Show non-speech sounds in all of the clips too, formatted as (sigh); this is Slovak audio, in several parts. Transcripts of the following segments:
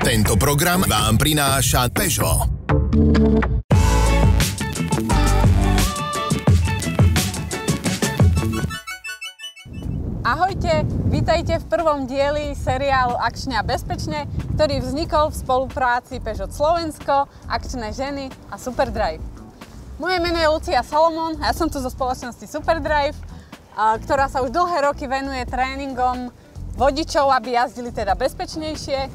Tento program vám prináša Peugeot. Ahojte, vítajte v prvom dieli seriálu Akčne a bezpečne, ktorý vznikol v spolupráci Peugeot Slovensko, Akčné ženy a Superdrive. Moje meno je Lucia Solomon a ja som tu zo spoločnosti Superdrive, ktorá sa už dlhé roky venuje tréningom vodičov, aby jazdili teda bezpečnejšie.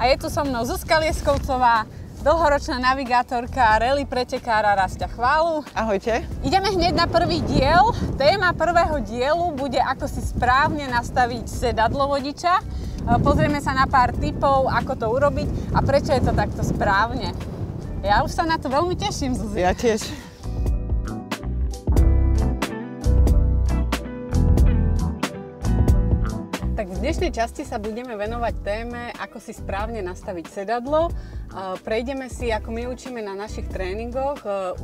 A je tu so mnou Zuzka Lieskovcová, dlhoročná navigátorka, rally pretekára Rastia Chválu. Ahojte. Ideme hneď na prvý diel. Téma prvého dielu bude, ako si správne nastaviť sedadlo vodiča. E, pozrieme sa na pár tipov, ako to urobiť a prečo je to takto správne. Ja už sa na to veľmi teším, Zuzi. Ja tiež. V dnešnej časti sa budeme venovať téme, ako si správne nastaviť sedadlo Prejdeme si, ako my učíme na našich tréningoch, e,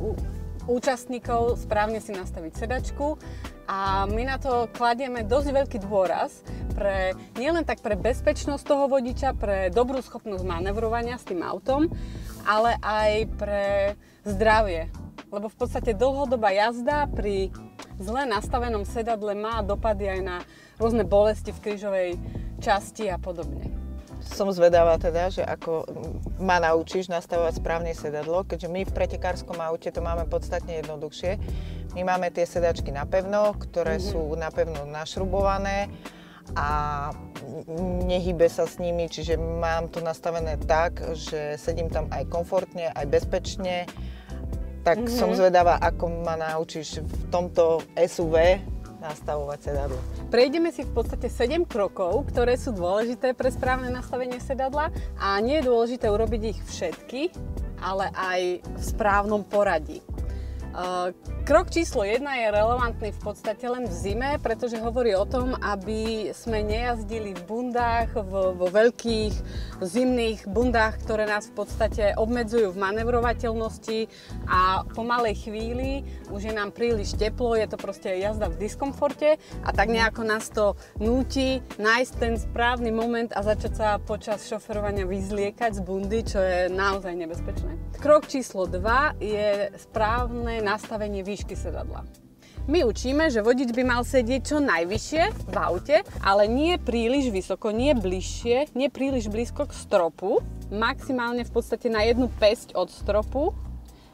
účastníkov správne si nastaviť sedačku a my na to kladieme dosť veľký dôraz pre, nielen tak pre bezpečnosť toho vodiča, pre dobrú schopnosť manevrovania s tým autom, ale aj pre zdravie. Lebo v podstate dlhodobá jazda pri zle nastavenom sedadle má dopady aj na rôzne bolesti v krížovej časti a podobne som zvedavá teda, že ako ma naučíš nastavovať správne sedadlo, keďže my v pretekárskom aute to máme podstatne jednoduchšie. My máme tie sedačky napevno, ktoré mm-hmm. sú napevno našrubované a nehybe sa s nimi, čiže mám to nastavené tak, že sedím tam aj komfortne, aj bezpečne. Tak mm-hmm. som zvedavá, ako ma naučíš v tomto SUV nastavovať sedadlo. Prejdeme si v podstate 7 krokov, ktoré sú dôležité pre správne nastavenie sedadla a nie je dôležité urobiť ich všetky, ale aj v správnom poradí. Krok číslo 1 je relevantný v podstate len v zime, pretože hovorí o tom, aby sme nejazdili v bundách, vo, vo veľkých zimných bundách, ktoré nás v podstate obmedzujú v manevrovateľnosti a po malej chvíli už je nám príliš teplo, je to proste jazda v diskomforte a tak nejako nás to núti nájsť ten správny moment a začať sa počas šoferovania vyzliekať z bundy, čo je naozaj nebezpečné. Krok číslo 2 je správne nastavenie výšky sedadla. My učíme, že vodič by mal sedieť čo najvyššie v aute, ale nie príliš vysoko, nie bližšie, nie príliš blízko k stropu, maximálne v podstate na jednu pesť od stropu.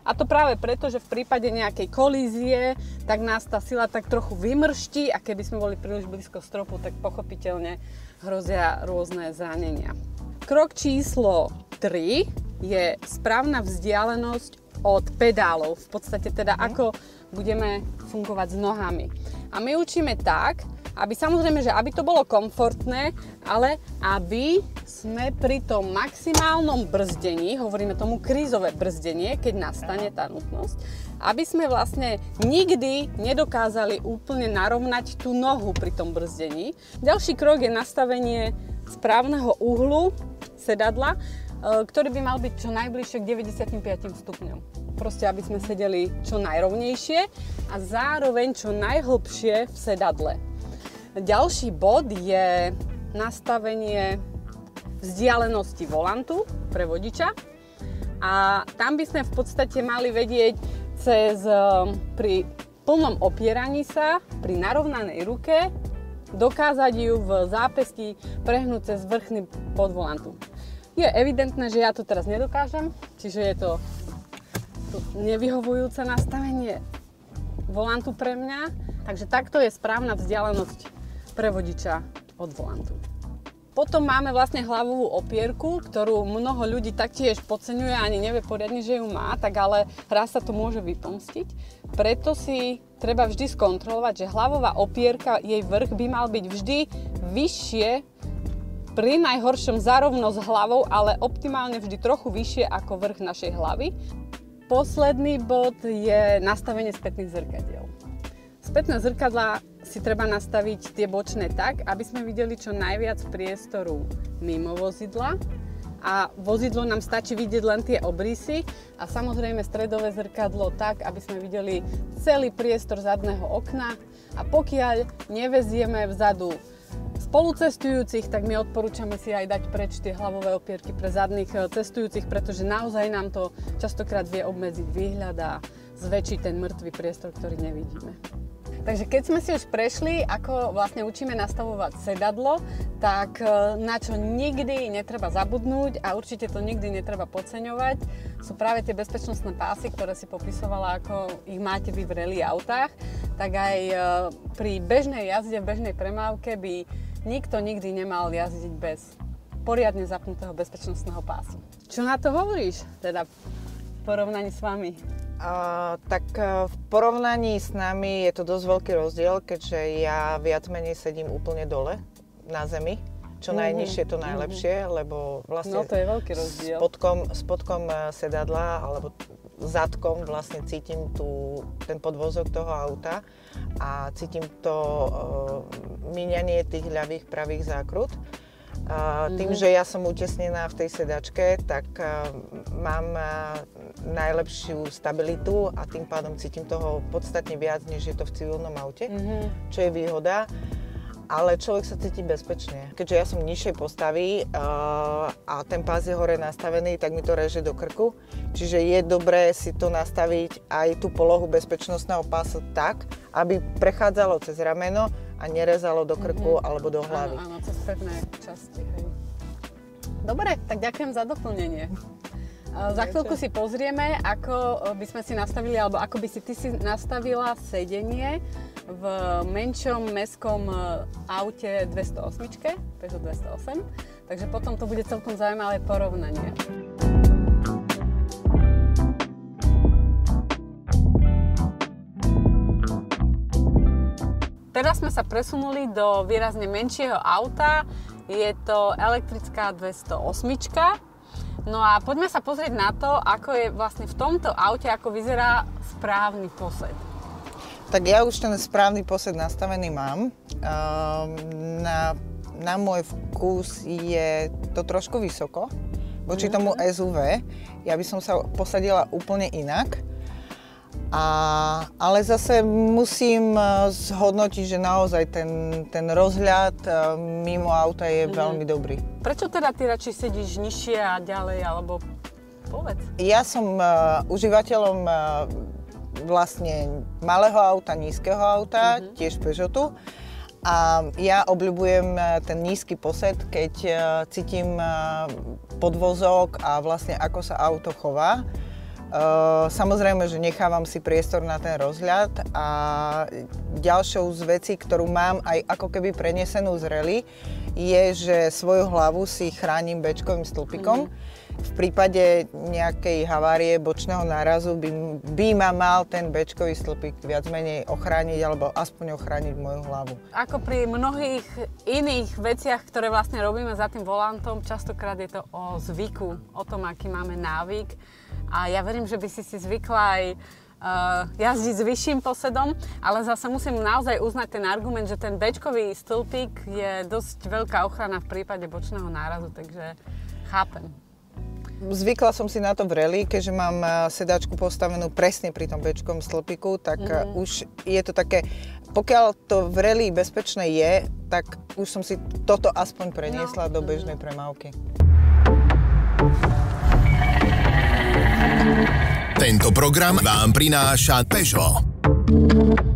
A to práve preto, že v prípade nejakej kolízie, tak nás tá sila tak trochu vymrští a keby sme boli príliš blízko stropu, tak pochopiteľne hrozia rôzne zranenia. Krok číslo 3 je správna vzdialenosť od pedálov. V podstate teda mhm. ako budeme fungovať s nohami. A my učíme tak, aby samozrejme, že aby to bolo komfortné, ale aby sme pri tom maximálnom brzdení, hovoríme tomu krízové brzdenie, keď nastane tá nutnosť, aby sme vlastne nikdy nedokázali úplne narovnať tú nohu pri tom brzdení. Ďalší krok je nastavenie správneho uhlu sedadla, ktorý by mal byť čo najbližšie k 95 stupňom proste aby sme sedeli čo najrovnejšie a zároveň čo najhlbšie v sedadle. Ďalší bod je nastavenie vzdialenosti volantu pre vodiča a tam by sme v podstate mali vedieť cez um, pri plnom opieraní sa, pri narovnanej ruke dokázať ju v zápesti prehnúť cez vrchný podvolantu. Je evidentné, že ja to teraz nedokážem, čiže je to nevyhovujúce nastavenie volantu pre mňa. Takže takto je správna vzdialenosť pre vodiča od volantu. Potom máme vlastne hlavovú opierku, ktorú mnoho ľudí taktiež podceňuje a ani nevie poriadne, že ju má, tak ale raz sa to môže vypomstiť. Preto si treba vždy skontrolovať, že hlavová opierka, jej vrch by mal byť vždy vyššie pri najhoršom zárovno s hlavou, ale optimálne vždy trochu vyššie ako vrch našej hlavy. Posledný bod je nastavenie spätných zrkadiel. Spätné zrkadla si treba nastaviť tie bočné tak, aby sme videli čo najviac priestoru mimo vozidla a vozidlo nám stačí vidieť len tie obrysy a samozrejme stredové zrkadlo tak, aby sme videli celý priestor zadného okna a pokiaľ nevezieme vzadu spolucestujúcich, tak my odporúčame si aj dať preč tie hlavové opierky pre zadných e, cestujúcich, pretože naozaj nám to častokrát vie obmedziť výhľad a zväčšiť ten mŕtvý priestor, ktorý nevidíme. Takže keď sme si už prešli, ako vlastne učíme nastavovať sedadlo, tak e, na čo nikdy netreba zabudnúť a určite to nikdy netreba podceňovať, sú práve tie bezpečnostné pásy, ktoré si popisovala, ako ich máte vy v rally autách. Tak aj e, pri bežnej jazde, v bežnej premávke by nikto nikdy nemal jazdiť bez poriadne zapnutého bezpečnostného pásu. Čo na to hovoríš, teda v porovnaní s vami? Uh, tak uh, v porovnaní s nami je to dosť veľký rozdiel, keďže ja viac menej sedím úplne dole na zemi. Čo mm-hmm. najnižšie, to najlepšie, mm-hmm. lebo vlastne no, to je veľký rozdiel. Spodkom, spodkom sedadla alebo zadkom vlastne cítim tú, ten podvozok toho auta a cítim to uh, míňanie tých ľavých pravých zákrut. Uh, tým, mm-hmm. že ja som utesnená v tej sedačke, tak uh, mám uh, najlepšiu stabilitu a tým pádom cítim toho podstatne viac, než je to v civilnom aute, mm-hmm. čo je výhoda. Ale človek sa cíti bezpečne. Keďže ja som nižšej postavy uh, a ten pás je hore nastavený, tak mi to reže do krku. Čiže je dobré si to nastaviť aj tú polohu bezpečnostného pásu tak, aby prechádzalo cez rameno a nerezalo do krku mm-hmm. alebo do hlavy. Áno, áno, cez pevné časti. Hej. Dobre, tak ďakujem za doplnenie. (laughs) Za chvíľku si pozrieme, ako by sme si nastavili, alebo ako by si ty si nastavila sedenie v menšom mestskom e, aute 208, Peugeot 208. Takže potom to bude celkom zaujímavé porovnanie. Teraz sme sa presunuli do výrazne menšieho auta. Je to elektrická 208. No a poďme sa pozrieť na to, ako je vlastne v tomto aute, ako vyzerá správny posed. Tak ja už ten správny posed nastavený mám. Na, na môj vkus je to trošku vysoko voči tomu mhm. SUV. Ja by som sa posadila úplne inak. A, ale zase musím e, zhodnotiť, že naozaj ten, ten rozhľad e, mimo auta je mm. veľmi dobrý. Prečo teda ty radšej sedíš nižšie a ďalej, alebo povedz? Ja som uh, užívateľom uh, vlastne malého auta, nízkeho auta, mm-hmm. tiež Peugeotu. A ja obľúbujem ten nízky posed, keď uh, cítim uh, podvozok a vlastne ako sa auto chová. Uh, samozrejme, že nechávam si priestor na ten rozhľad a ďalšou z vecí, ktorú mám aj ako keby prenesenú z je, že svoju hlavu si chránim bečkovým stĺpikom. V prípade nejakej havárie bočného nárazu by, by ma mal ten bečkový stĺpik viac menej ochrániť alebo aspoň ochrániť moju hlavu. Ako pri mnohých iných veciach, ktoré vlastne robíme za tým volantom, častokrát je to o zvyku, o tom, aký máme návyk a ja verím, že by si si zvykla aj uh, jazdiť s vyšším posedom, ale zase musím naozaj uznať ten argument, že ten bečkový stĺpik je dosť veľká ochrana v prípade bočného nárazu, takže chápem. Zvykla som si na to v rally, keďže mám eh, sedačku postavenú presne pri tom bečkom stĺpiku, tak mm-hmm. už je to také, pokiaľ to v rally bezpečné je, tak už som si toto aspoň preniesla no. do bežnej premávky. Tento program vám prináša Peugeot.